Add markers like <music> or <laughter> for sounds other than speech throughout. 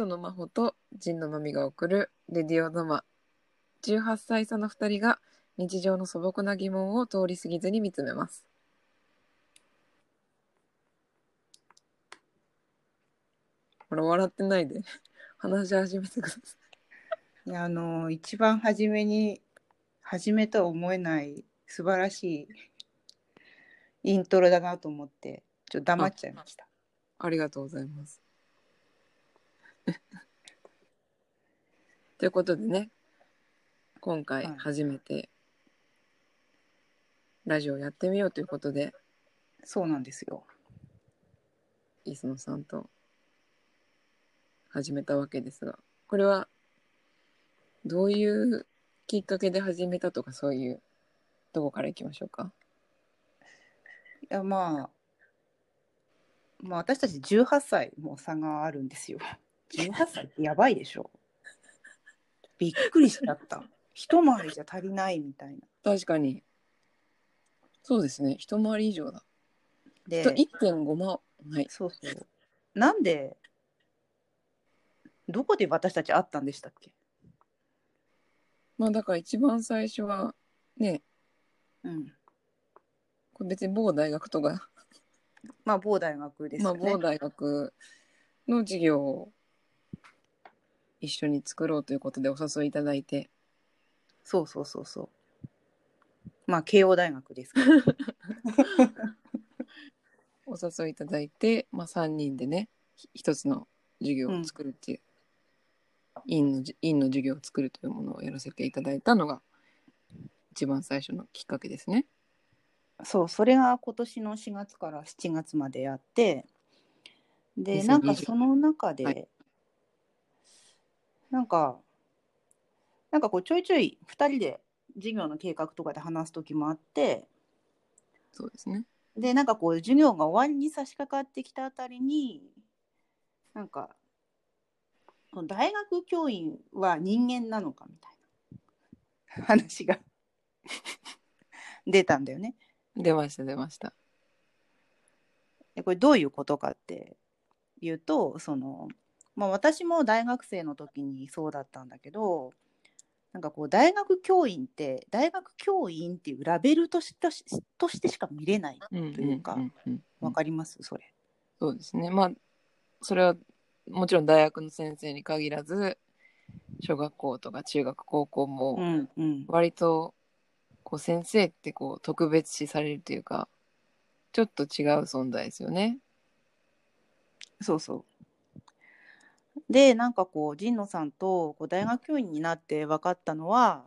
磯野真帆と陣野まみが送るレディオドマ18歳差の2人が日常の素朴な疑問を通り過ぎずに見つめますほら笑ってないで話し始めてくださいいやあの一番初めに始めとは思えない素晴らしいイントロだなと思ってちょっと黙っちゃいました。ありがとうございます。<laughs> ということでね、今回はい初めてラジオやってみようということで、そうなんですよ。磯野さんと始めたわけですが、これはどういうきっかけで始めたとかそういうとこからいきましょうか？いやまあまあ私たち18歳も差があるんですよ。18歳ってやばいでしょ。びっくりしちゃった。一回りじゃ足りないみたいな。確かに。そうですね。一回り以上だ。でと1.5万。はい。そうそう。なんでどこで私たち会ったんでしたっけ？まあだから一番最初はね、うん。これ別に某大学とか、<laughs> まあ某大学ですまあ。某大学の授業を一緒に作ろうということでお誘いいただいて、そうそうそうそう。まあ慶応大学です。<laughs> お誘いいただいて、まあ3人でね、ひ一つの授業を作るっていう、院のじ院の授業を作るというものをやらせていただいたのが一番最初のきっかけですね。そう、それが今年の4月から7月までやって、で、2020なんかその中で、はいなんか、なんかこうちょいちょい2人で授業の計画とかで話す時もあって、そうですね。で、なんかこう授業が終わりに差し掛かってきたあたりに、なんか、この大学教員は人間なのかみたいな <laughs> 話が出たんだよね。出ました出ました。でこれどういうことかっていうとその、まあ、私も大学生の時にそうだったんだけどなんかこう大学教員って大学教員っていうラベルとしとしとしてしか見れないうんというかんうんうんわかります？それ。そうですね。まあ、それはもちろん大学の先生に限らず、小学校とか中学、高校うもんうん、割とこう先生ってこう特別視されるというか、ちょっと違う存在ですよね。そうそう。でなんかこう神野さんとこう大学教員になって分かったのは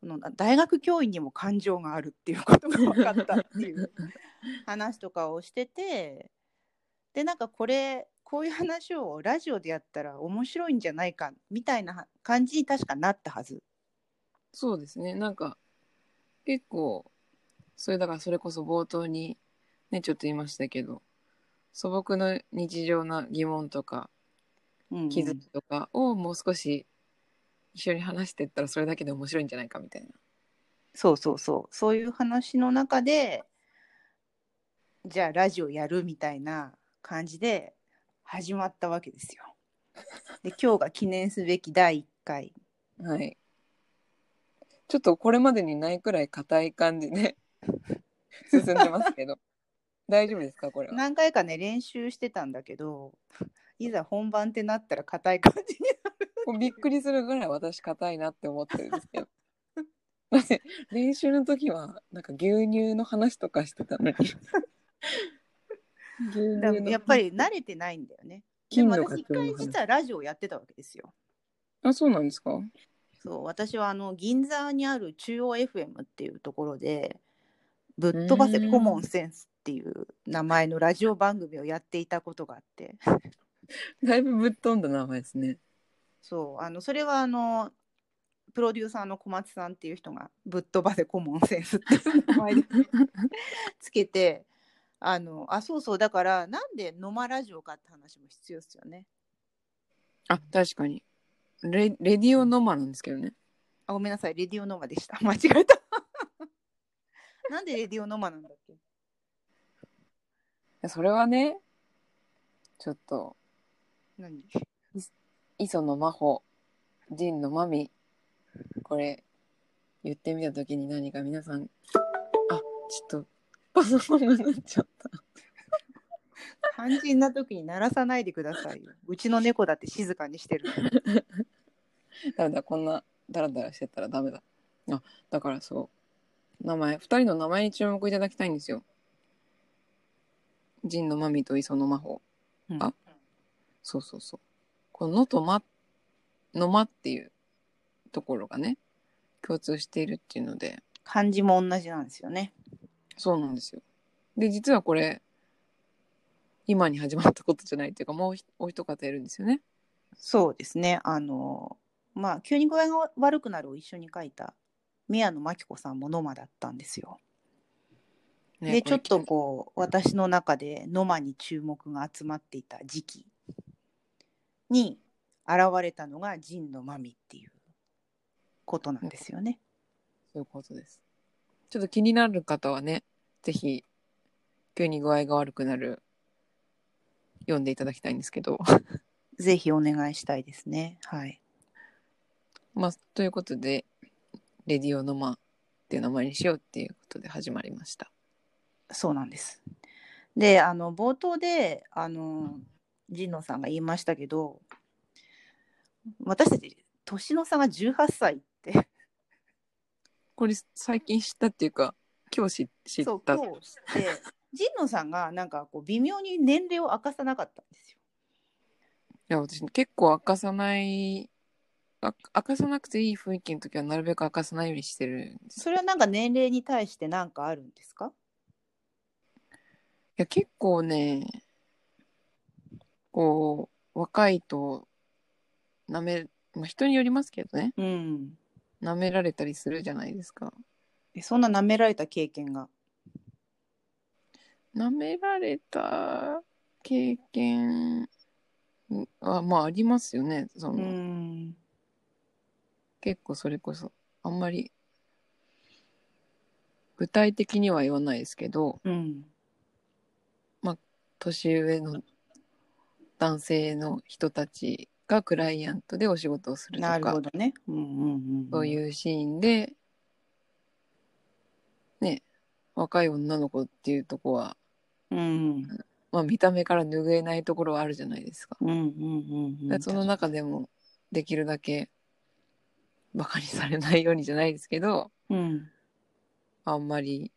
この大学教員にも感情があるっていうことが分かったっていう <laughs> 話とかをしててでなんかこれこういう話をラジオでやったら面白いんじゃないかみたいな感じに確かなったはず。そうですね。なんか結構、それだからそれこそ冒頭にね、ちょっと言いましたけど、素朴な日常な疑問とか気づきとかをもう少し一緒に話していったらそれだけで面白いんじゃないかみたいな。そうそうそうそういう話の中でじゃあラジオやるみたいな感じで始まったわけですよ。で今日が記念すべき第1回。はい。ちょっとこれまでにないくらい硬い感じで <laughs> 進んでますけど、大丈夫ですかこれは？何回かね練習してたんだけどいざ本番ってなったら硬い感じになる。もうびっくりするぐらい私硬いなって思ってるんですけど。<laughs> 練習の時はなんか牛乳の話とかしてたのに。<laughs> 牛だ乳のやっぱり慣れてないんだよね。でも私一回実はラジオやってたわけですよ。あ、そうなんですか？そう私はあの銀座にある中央 FM っていうところで「ぶっ飛ばせコモンセンス」っていう名前のラジオ番組をやっていたことがあって <laughs> だいぶぶっ飛んだ名前ですね。そうあのそれはあのプロデューサーの小松さんっていう人が「ぶっ飛ばせコモンセンス」っていう名前で <laughs> つけてあのあそうそうだからなんで「ノマラジオ」かって話も必要ですよね。あ、確かに。レレディオノマなんですけどね。あごめんなさいレディオノマでした <laughs> 間違えた。なんでレディオノマなんだっけ？それはね、ちょっと何？磯野真帆陣のまみ。これ言ってみた時に何か皆さんあちょっとパソコンがなっちゃった。肝心な時に鳴らさないでくださいよ。うちの猫だって静かにしてる。ダメだこんなダラダラしてたらダメだ。あだからそう。名前2人の名前に注目いただきたいんですよ。陣のまみと磯の真帆うん。あそうそうそうこの「の」と「ま」「のま」っていうところがね共通しているっていうので漢字も同じなんですよね。そうなんですよで実はこれ今に始まったことじゃないっていうかもうひお一方いるんですよねそうですね。あの、まあ、急に具合が悪くなるを一緒に書いた宮野真紀子さんもノマだったんですよ。ねで、ちょっとここう、私の中でノマに注目が集まっていた時期に現れたのが陣のマミっていうことなんですよね。れそういうことですちょっと気になる方はねぜひ急に具合が悪くなる読んでいただきたいんですけど <laughs> ぜひお願いしたいですね。はい。まあということで「レディオノマ」っていう名前にしようっていうことで始まりましたそうなんです。で、あの冒頭であの神野さんが言いましたけど、私たち年の差が18歳って、これ最近知ったっていうか今日知知そうった今日知って、神野さんがなんかこう微妙に年齢を明かさなかったんですよ。いや私結構明かさないあ明かさなくていい雰囲気の時はなるべく明かさないようにしてるそれはなんか年齢に対して何かあるんですか？いや結構ねこう若いとなめ、まあ、人によりますけどねうん。なめられたりするじゃないですかえそんな舐められた経験が？なめられた経験はまあありますよねその、うん。結構それこそあんまり具体的には言わないですけどうん。年上の男性の人たちがクライアントでお仕事をするとなるほかどね。うんうんうん。そういうシーンでね若い女の子っていうとこは、うん。まあ、見た目から拭えないところはあるじゃないですか。うんうんうんうん。でその中でもできるだけバカにされないようにじゃないですけどうん。あんまり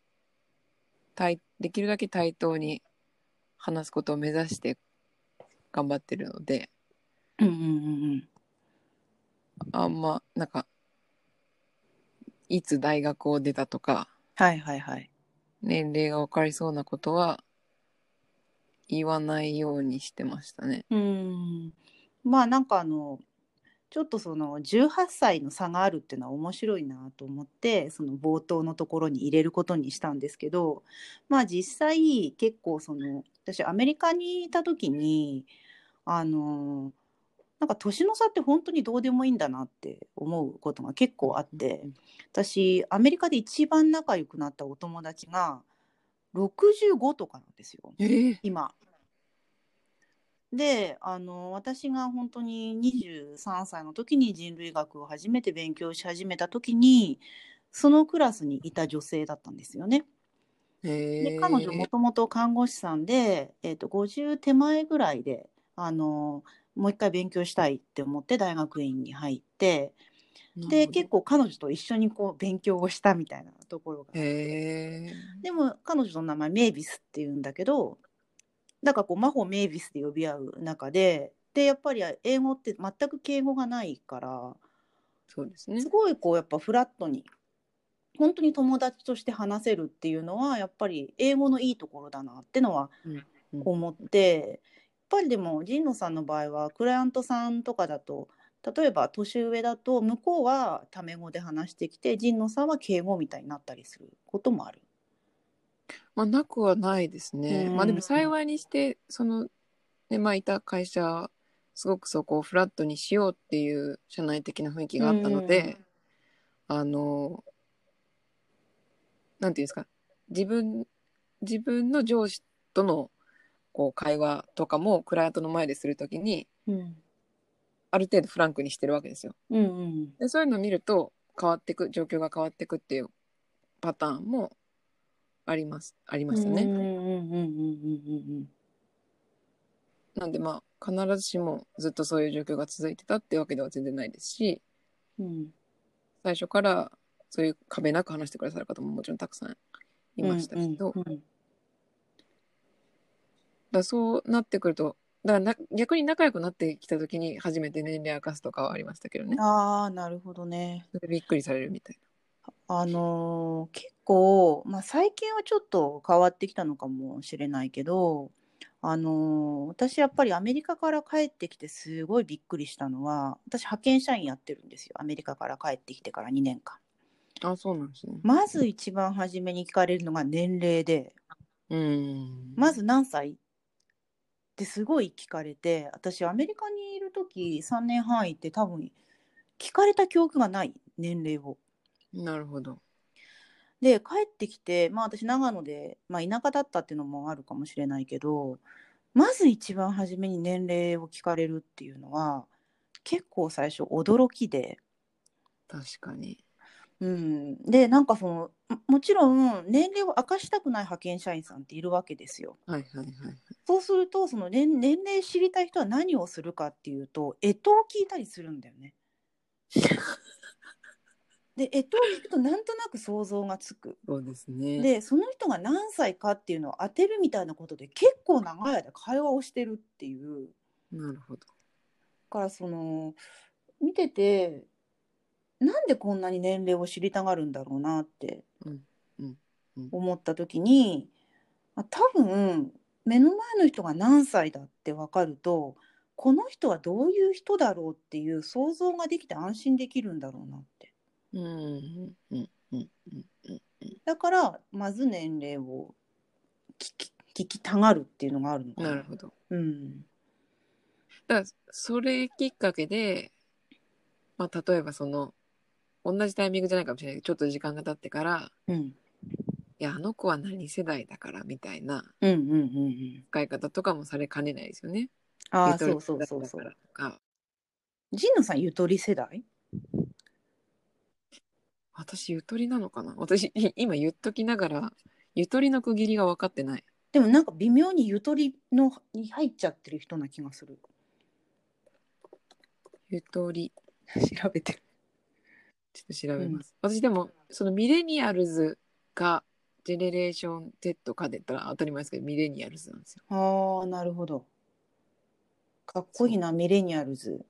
対できるだけ対等に話すことを目指して頑張ってるのでうんうんうんあんまなんかいつ大学を出たとかはいはいはい。年齢が分かりそうなことは言わないようにしてましたね。うん。まあなんかあのちょっとその18歳の差があるっていうのは面白いなと思ってその冒頭のところに入れることにしたんですけどまあ実際結構その私アメリカにいた時にあのなんか年の差って本当にどうでもいいんだなって思うことが結構あって私アメリカで一番仲良くなったお友達が65とかなんですよ。えー、今。であの私が本当に23歳の時に人類学を初めて勉強し始めた時にそのクラスにいた女性だったんですよね。えで彼女もともと看護師さんで、えー、と50手前ぐらいであのもう一回勉強したいって思って大学院に入ってで結構彼女と一緒にこう勉強をしたみたいなところがでも彼女の名前メイビスっていうんだけどだからこう真帆メイビスで呼び合う中ででやっぱり英語って全く敬語がないからそうですね。すごいこうやっぱフラットに本当に友達として話せるっていうのはやっぱり英語のいいところだなってのはうんうん。思って、やっぱりでも神野さんの場合はクライアントさんとかだと例えば年上だと向こうはタメ語で話してきて神野さんは敬語みたいになったりすることもある。まあなくはないですね、うんまあでも幸いにしてそのねまあいた会社すごくそこをフラットにしようっていう社内的な雰囲気があったので、あのなんていうんですか自分自分の上司とのこう会話とかもクライアントの前でするときにうんある程度フランクにしてるわけですよ。うん。うんでそういうのを見ると変わってく状況が変わってくっていうパターンもありますありましたね。うんうんうんうんうんなんでまあ必ずしもずっとそういう状況が続いてたってわけでは全然ないですしうん。うん最初からそういう壁なく話してくださる方ももちろんたくさんいましたけど、うんうんだからそうなってくるとだからな逆に仲良くなってきた時に初めて年齢明かすとかはありましたけどね。ああなるほどね。それでびっくりされるみたいあのー結構、まあ、最近はちょっと変わってきたのかもしれないけど、あのー私やっぱりアメリカから帰ってきてすごいびっくりしたのは私派遣社員やってるんですよ。アメリカから帰ってきてから2年間。なあそうなんですね。まず一番初めに聞かれるのが年齢で。うん。まず何歳ってすごい聞かれて私アメリカにいる時3年半いて多分聞かれた記憶がない年齢を。なるほど。で帰ってきてまあ私長野で、まあ、田舎だったっていうのもあるかもしれないけどまず一番初めに年齢を聞かれるっていうのは結構最初驚きで、確かに。うん、でなんかそのももちろん年齢を明かしたくない派遣社員さんっているわけですよ。はいはいはいそうするとその年年齢知りたい人は何をするかっていうと干支を聞いたりするんだよね。<laughs> で干支を聞くとなんとなく想像がつく。そうですねでその人が何歳かっていうのを当てるみたいなことで結構長い間会話をしてるっていうなるほどからその見ててなんでこんなに年齢を知りたがるんだろうなって思った時に、あ多分目の前の人が何歳だって分かるとこの人はどういう人だろうっていう想像ができて安心できるんだろうなって。だからまず年齢を聞き聞きたがるっていうのがあるのかな。なるほどうんだからそれきっかけで、まあ、例えばその同じタイミングじゃないかもしれないけどちょっと時間が経ってからうんいやあの子は何世代だからみたいなうんうんうんうん。使い方とかもされかねないですよね。ああ、ゆとりそうそうそうそうだから。とか神野さん、ゆとり世代？私ゆとりなのかな？私今言っときながらゆとりの区切りが分かってない。でもなんか微妙にゆとりのに入っちゃってる人な気がする。ゆとり <laughs> 調べてる。ちょっと調べます。私でもそのミレニアルズかジェネレーション Z かで言ったら当たり前ですけどミレニアルズなんですよ。ああ、なるほど。かっこいいな、ミレニアルズ。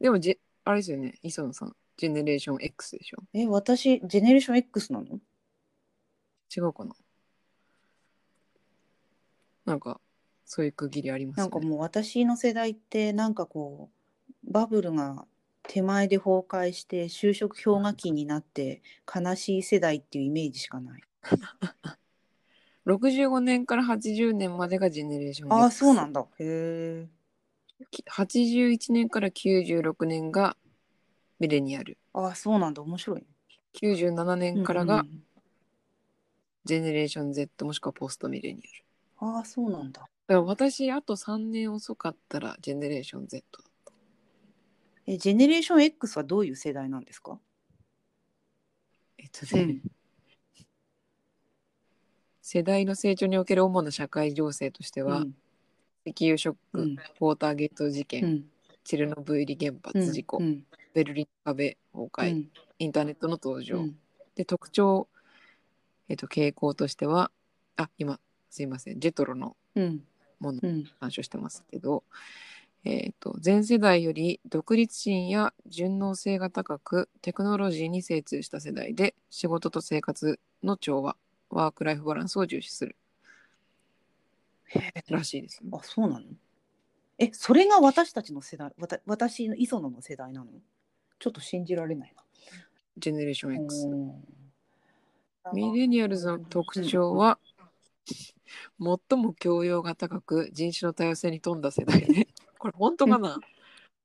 でもジェあれですよね磯野さんジェネレーション X でしょえ、私、ジェネレーション X なの？違うかななんかそういう区切りありますよね。なんかもう私の世代って、なんかこう、バブルが手前で崩壊して、就職氷河期になって、悲しい世代っていうイメージしかない。<laughs> 65年から80年までがジェネレーション X。ああ、そうなんだ。へえ。81年から96年がミレニアル。ああ、そうなんだ。面白いね。97年からがジェネレーション Z もしくはポストミレニアル。ああ、そうなんだ。だから私あと3年遅かったらジェネレーション Z だ。え、ジェネレーション X はどういう世代なんですか？えっとね、世代の成長における主な社会情勢としては、うん。石油ショック、うん。ウォーターゲート事件、うん。チェルノブイリ原発事故、うん。ベルリン壁崩壊、うん。インターネットの登場、うん。で特徴、えっと、傾向としてはあ今すいませんジェトロのうん。ものうん。参照してますけど、えっと全世代より独立心や順応性が高くテクノロジーに精通した世代で仕事と生活の調和ワーク・ライフ・バランスを重視する。らしいです、ね。あ、そうなの？え、それが私たちの世代、わた私の磯野の世代なの？ちょっと信じられないな。ジェネレーション X。ミレニアルズの特徴は、最も教養が高く人種の多様性に富んだ世代でこれ本当かな？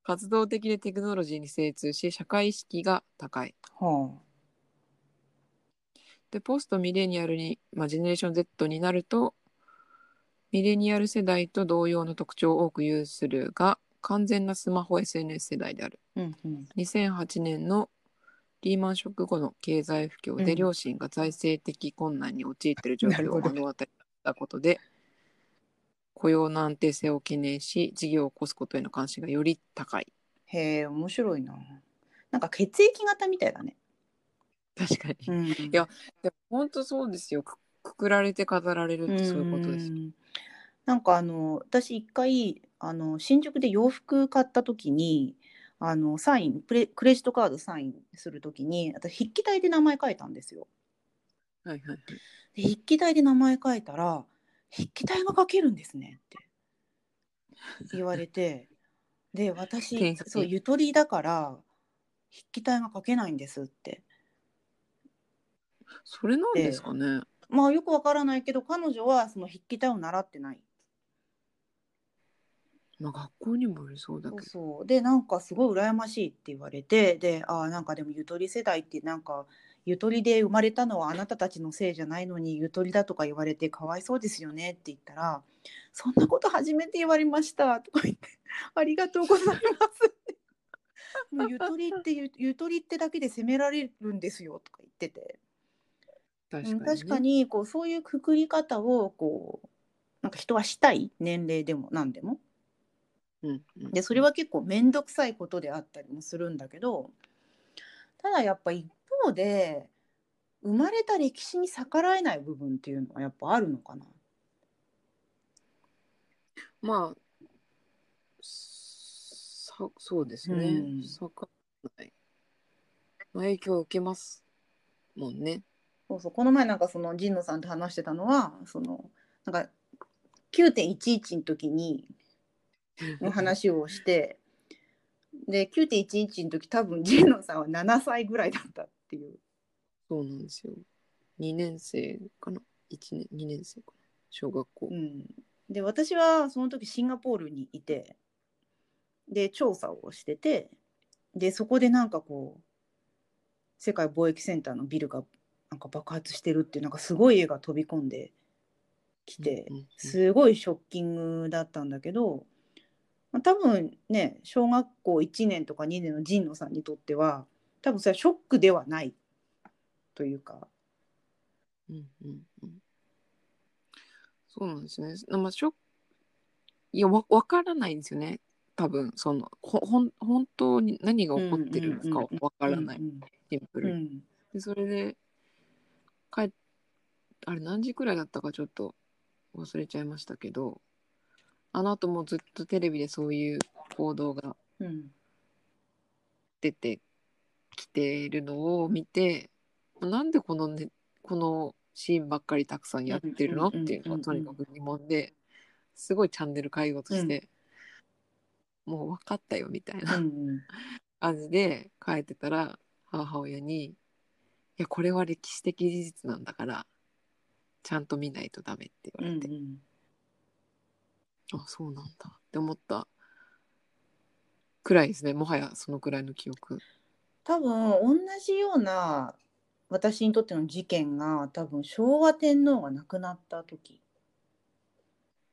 活動的でテクノロジーに精通し社会意識が高い。はでポストミレニアルに、まあ、ジェネレーション Z になるとミレニアル世代と同様の特徴を多く有するが完全なスマホ SNS 世代である。うんうん。2008年のリーマンショック後の経済不況でうん。両親が財政的困難に陥っている状況を目の当たりにしたことで雇用の安定性を懸念し事業を起こすことへの関心がより高い。へえ面白いな。なんか血液型みたいだね。確かに、うん。いやでも本当そうですよ。くくくられて語られるってそういうことですなんかあの私一回あの新宿で洋服買った時にあのサインプレクレジットカードサインする時に私筆記体で名前書いたんですよ。はいはいはい。で筆記体で名前書いたら「筆記体が書けるんですね」って言われて。で店私そうゆとりだから筆記体が書けないんですって。それなんですかね。まあよくわからないけど彼女はその筆記体を習ってない。まあ学校にもよりそうだけど。そうでなんかすごい羨ましいって言われてでああなんかでもゆとり世代ってなんかゆとりで生まれたのはあなたたちのせいじゃないのにゆとりだとか言われてかわいそうですよねって言ったら「そんなこと初めて言われました」とか言って「ありがとうございます」。もうゆとりってゆゆとりってだけで責められるんですよとか言ってて。確かに、確かにこうそういうくくり方をこうなんか人はしたい年齢でも何でも。うんうん。でそれは結構面倒くさいことであったりもするんだけどただやっぱ一方で生まれた歴史に逆らえない部分っていうのはやっぱあるのかな？まあさそうですね、うん。さかない。まあ影響を受けますもんね。そうそう。この前なんかその神野さんと話してたのはそのなんか9.11の時にの話をしてで9.11の時多分神野さんは7歳ぐらいだったっていう。そうなんですよ。2年生かな？1年2年生かな？小学校、うん、で私はその時シンガポールにいてで調査をしててでそこでなんかこう世界貿易センターのビルがなんか爆発してるっていうなんかすごい絵が飛び込んできてすごいショッキングだったんだけど、まあ、多分ね小学校1年とか2年の神野さんにとっては多分それはショックではないというか。うんうんうんそうなんですね。まあ、しょいやわわからないんですよね。多分そのほほん本当に何が起こってるのかわからない、うんシンプルでそれで帰っあれ何時くらいだったかちょっと忘れちゃいましたけどあの後もずっとテレビでそういう報道がうん出てきてるのを見てなんでこの,、ね、このシーンばっかりたくさんやってるの？うんっていうのうんがとにかく疑問ですごいチャンネル変えようとして、もう分かったよみたいなうん感じで帰ってたら母親に「いやこれは歴史的事実なんだからちゃんと見ないとダメ」ってうん言われて、うん。あそうなんだって思ったくらいですね。もはやそのくらいの記憶。多分同じような私にとっての事件が多分昭和天皇が亡くなった時。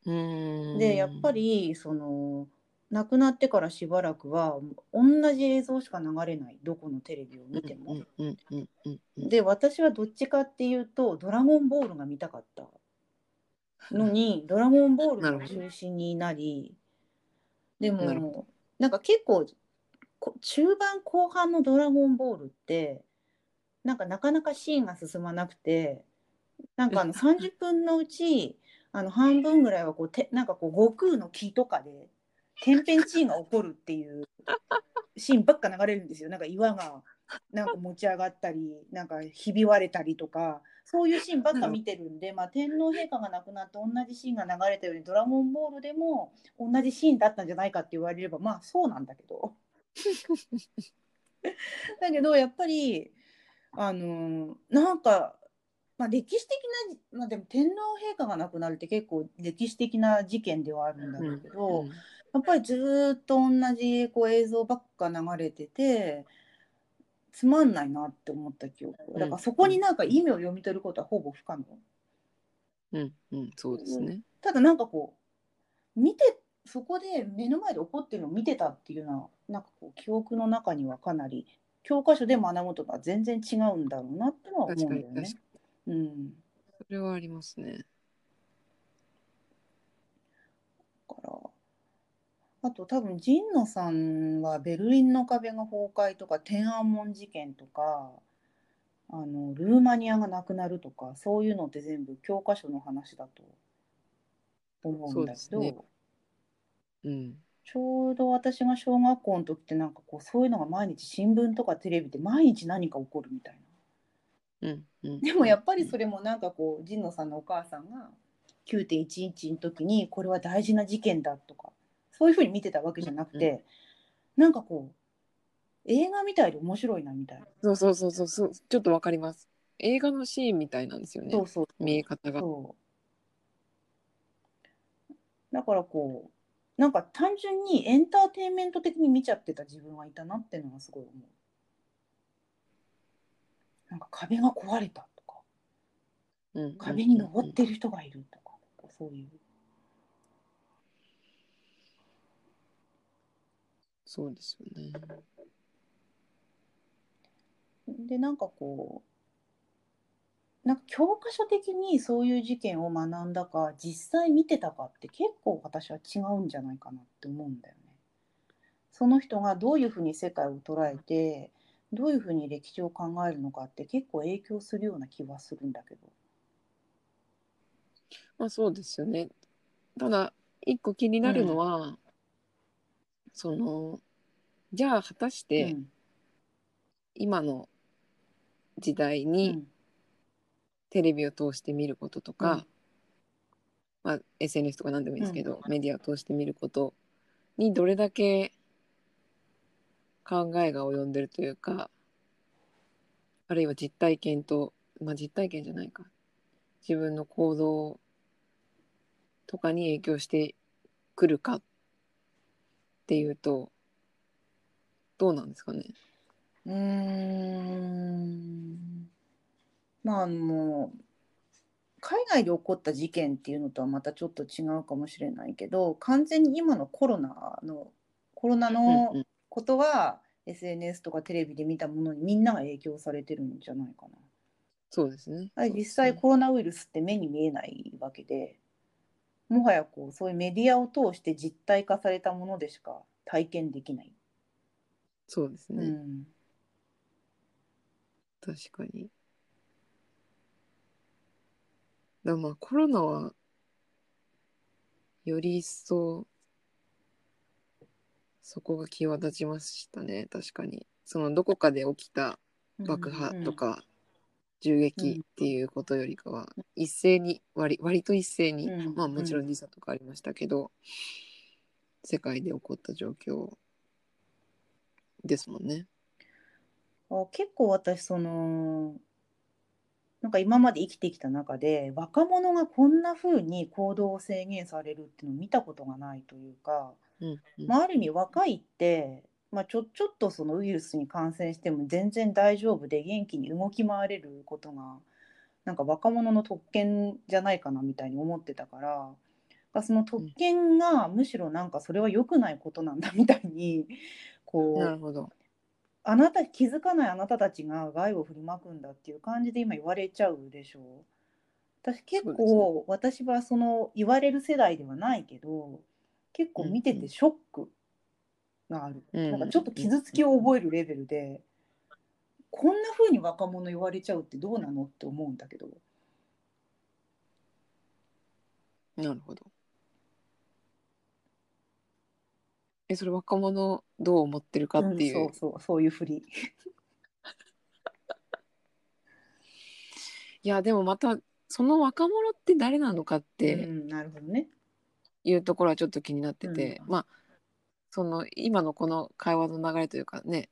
うーん。でやっぱりその亡くなってからしばらくは同じ映像しか流れない。どこのテレビを見ても。で私はどっちかっていうと「ドラゴンボール」が見たかった。のに「<laughs> ドラゴンボール」が中心になりでもなんか結構こ中盤後半の「ドラゴンボール」ってなんかなかなかシーンが進まなくてなんかあの30分のうちあの半分ぐらいはこうてなんかこう悟空の木とかで天変地異が起こるっていうシーンばっか流れるんですよ。なんか岩がなんか持ち上がったりなんかひび割れたりとかそういうシーンばっか見てるんで、まあ、天皇陛下が亡くなって同じシーンが流れたように「ドラゴンボール」でも同じシーンだったんじゃないかって言われればまあそうなんだけど <laughs> だけどやっぱりあのなんか、まあ、歴史的な、まあ、でも天皇陛下が亡くなるって結構歴史的な事件ではあるんだろうけど、うんやっぱりずーっと同じこう映像ばっか流れててつまんないなって思った記憶。だからそこになんか意味を読み取ることはほぼ不可能。うん。うん。そうですね。ただなんかこう見てそこで目の前で起こってるのを見てたっていうのはなんかこう記憶の中にはかなり教科書で学ぶとは全然違うんだろうなってのは思うんだよね。うん、それはありますね。だからあと多分神野さんはベルリンの壁が崩壊とか天安門事件とかあのルーマニアがなくなるとかそういうのって全部教科書の話だと思うんだけど、そうん。ちょうど私が小学校の時ってなんかこうそういうのが毎日新聞とかテレビで毎日何か起こるみたいな。うんうん。でもやっぱりそれもなんかこう神野さんのお母さんが9.11の時にこれは大事な事件だとかそういうふうに見てたわけじゃなくて、なんかこう映画みたいで面白いなみたいな。そうそうそうそう。そうちょっとわかります。映画のシーンみたいなんですよね。そうそう。見え方が。そう。だからこうなんか単純にエンターテインメント的に見ちゃってた自分はいたなっていうのがすごい思う。なんか壁が壊れたとかうんうん壁に登ってる人がいるとか、そういう。そうですよねでなんかこうなんか教科書的にそういう事件を学んだか実際見てたかって結構私は違うんじゃないかなって思うんだよね。その人がどういうふうに世界を捉えてどういうふうに歴史を考えるのかって結構影響するような気はするんだけど。まあそうですよねただ一個気になるのは、そのじゃあ果たしてうん今の時代うにんテレビを通して見ることとか、うん。まあ、SNS とか何でもいいですけど、メディアを通して見ることにどれだけ考えが及んでるというかあるいは実体験と、まあ、実体験じゃないか。自分の行動とかに影響してくるかっていうとどうなんですかね？うーんまああの海外で起こった事件っていうのとはまたちょっと違うかもしれないけど完全に今のコロナのコロナのことは SNS とかテレビで見たものにみんなが影響されてるんじゃないかな。そうですね。あれ実際コロナウイルスって目に見えないわけでもはやこうそういうメディアを通して実体化されたものでしか体験できない。そうですね。うん確かに。だまあコロナはより一層そこが際立ちましたね。確かに。そのどこかで起きた爆破とか銃撃っていうことよりかは一斉に割割と一斉に、うん。まあもちろん。時差とかありましたけど、世界で起こった状況ですもんね。あ結構私そのなんか今まで生きてきた中で若者がこんな風に行動を制限されるっていうのを見たことがないというか、うんうんまあ、ある意味若いって、まあ、ちょちょっとそのウイルスに感染しても全然大丈夫で元気に動き回れることがなんか若者の特権じゃないかなみたいに思ってたから。まあその特権がむしろなんかそれは良くないことなんだみたいにこうなるほど。あなた気づかないあなたたちが害を振りまくんだっていう感じで今言われちゃうでしょ？う。私結構、私はその言われる世代ではないけど結構見てうんうんてショックがある、うん。なんかちょっと傷つきを覚えるレベルで、こんな風に若者言われちゃうってどうなのって思うんだけど。なるほど。え、それ若者どう思ってるかっていう。うんそうそうそういうふり。<laughs> いや、でもまた、その若者って誰なのかっうてん、なるほどね。いうところはちょっと気になってて、うんまあ、その今のこの会話の流れというかね、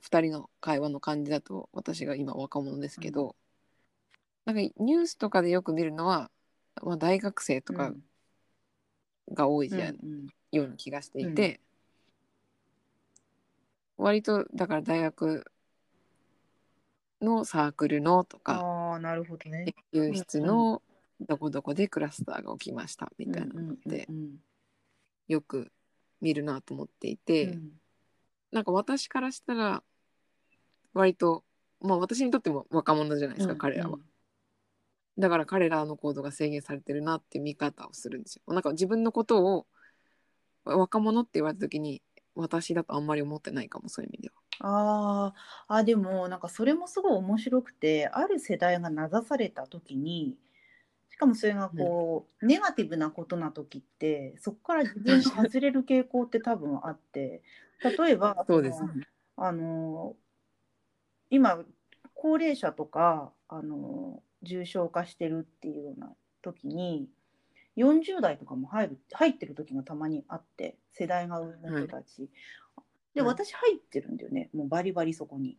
2人の会話の感じだと私が今若者ですけど、なんかニュースとかでよく見るのは、まあ、大学生とかうんが多いじゃん、うんような気がしていて、割とだから大学のサークルのとかああなるほどね。研究室のどこどこでクラスターが起きましたみたいなので、うんうんよく見るなと思っていて、うんなんか私からしたら割とまあ私にとっても若者じゃないですか、彼らは。だから彼らの行動が制限されてるなって見方をするんですよ。なんか自分のことを若者って言われた時に私だとあんまり思ってないかもそういう意味では。あーあでもなんかそれもすごい面白くてある世代が名指された時にしかもそれがこう、ネガティブなことな時ってそこから自分が外れる傾向って多分あって例えばそうですね。あの今高齢者とかあの重症化してるっていうような時に40代とかも入る入ってる時がたまにあって世代が上の人たち、ではい。私入ってるんだよね。もうバリバリそこに。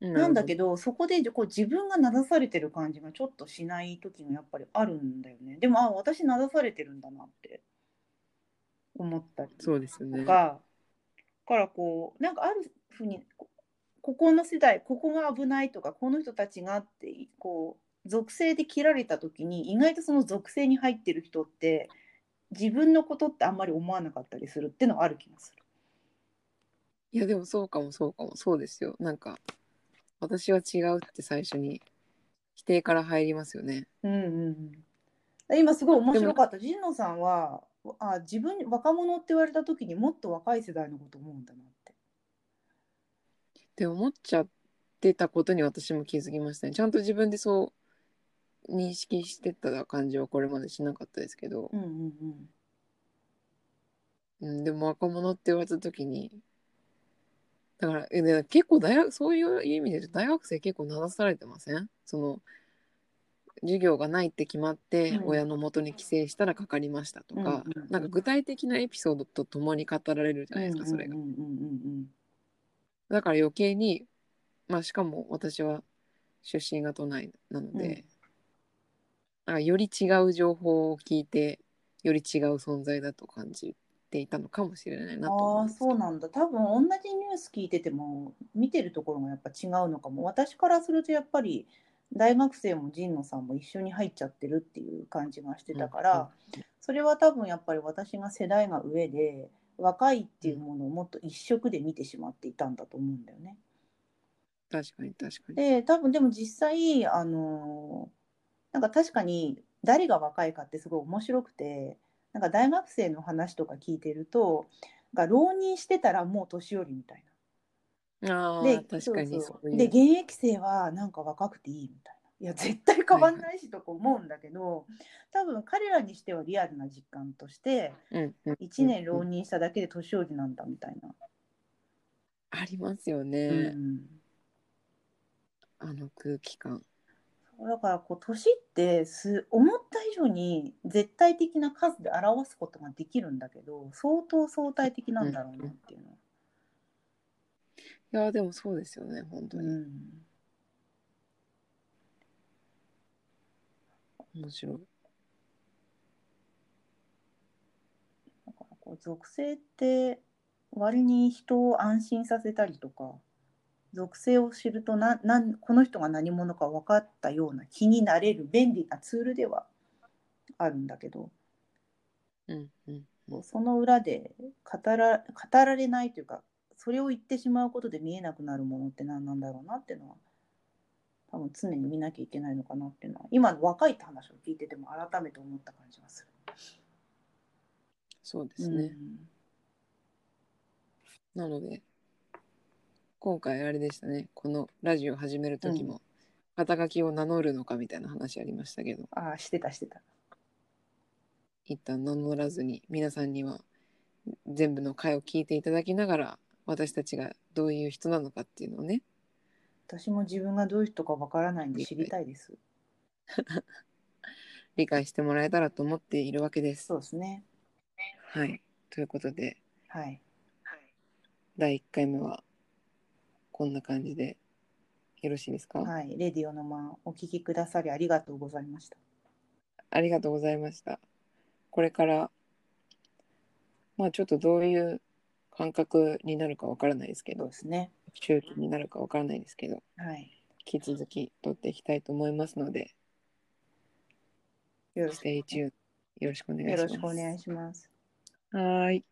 なんだけど。どそこでこう自分が名指されてる感じがちょっとしない時がやっぱりあるんだよね。でもあ私名指されてるんだなって。思ったりそうですよね。とか、からこうなんかあるふうにこここの世代ここが危ないとかこの人たちがってこう属性で切られた時に意外とその属性に入ってる人って自分のことってあんまり思わなかったりするっていうのはある気がする。いやでもそうかもそうかもそうですよ。なんか私は違うって最初に否定から入りますよね。うんうんうん、今すごい面白かった神野さんはあ自分若者って言われた時にもっと若い世代のこと思うんだなって。って思っちゃってたことに私も気づきましたね。ちゃんと自分でそう認識してた感じはこれまでしなかったですけど、うんうんうんうん、でも若者って言われた時にだからえで結構大学そういう意味で大学生結構流されてません？その授業がないって決まってうん親の元に帰省したらかかりましたとか、うんなんか具体的なエピソードとともに語られるじゃないですか、それがうん。うんうん。だから余計にまあしかも私は出身が都内なので、うんなんかより違う情報を聞いてより違う存在だと感じていたのかもしれないなとああそうなんだ。多分同じニュース聞いてても見てるところがやっぱ違うのかも。私からするとやっぱり大学生も神野さんも一緒に入っちゃってるっていう感じがしてたから、それは多分やっぱり私が世代が上で若いっていうものをもっと一色で見てしまっていたんだと思うんだよね。確かに確かに。で多分でも実際あのなんか確かに誰が若いかってすごい面白くてなんか大学生の話とか聞いてるとなんか浪人してたらもう年寄りみたいな。ああで確かに。で現役生はなんか若くていいみたいな。いや絶対変わんないしとか思うんだけど、多分彼らにしてはリアルな実感としてうんうん1年浪人しただけで年寄りなんだみたいな。ありますよね、うんあの空気感。だからこう年ってす思った以上に絶対的な数で表すことができるんだけど相当相対的なんだろうなっていうのは。いやでもそうですよね本当に、うん面白い。だからこう属性って割に人を安心させたりとか属性を知るとななんこの人が何者か分かったような気になれる便利なツールではあるんだけど。うんうん。う。んその裏で語ら語られないというかそれを言ってしまうことで見えなくなるものって何なんだろうなっていうのは多分常に見なきゃいけないのかなっていうのは今の若いって話を聞いてても改めて思った感じがする。そうですね、なので今回あれでしたねこのラジオ始める時も、肩書きを名乗るのかみたいな話ありましたけどああしてたしてた。一旦名乗らずに皆さんには全部の回を聞いていただきながら私たちがどういう人なのかっていうのをね私も自分がどういう人かわからないんで知りたいです。<laughs> 理解してもらえたらと思っているわけです。そうですね。はい、ということではい。第1回目はこんな感じでよろしいですか、はい。レディオの間お聞きくださりありがとうございました。ありがとうございました。これからまあちょっとどういう感覚になるかわからないですけどそうですね。周期になるかわからないですけどはい。引き続き撮っていきたいと思いますのでよろしくお願いしよます。ろしくお願いします。はーい。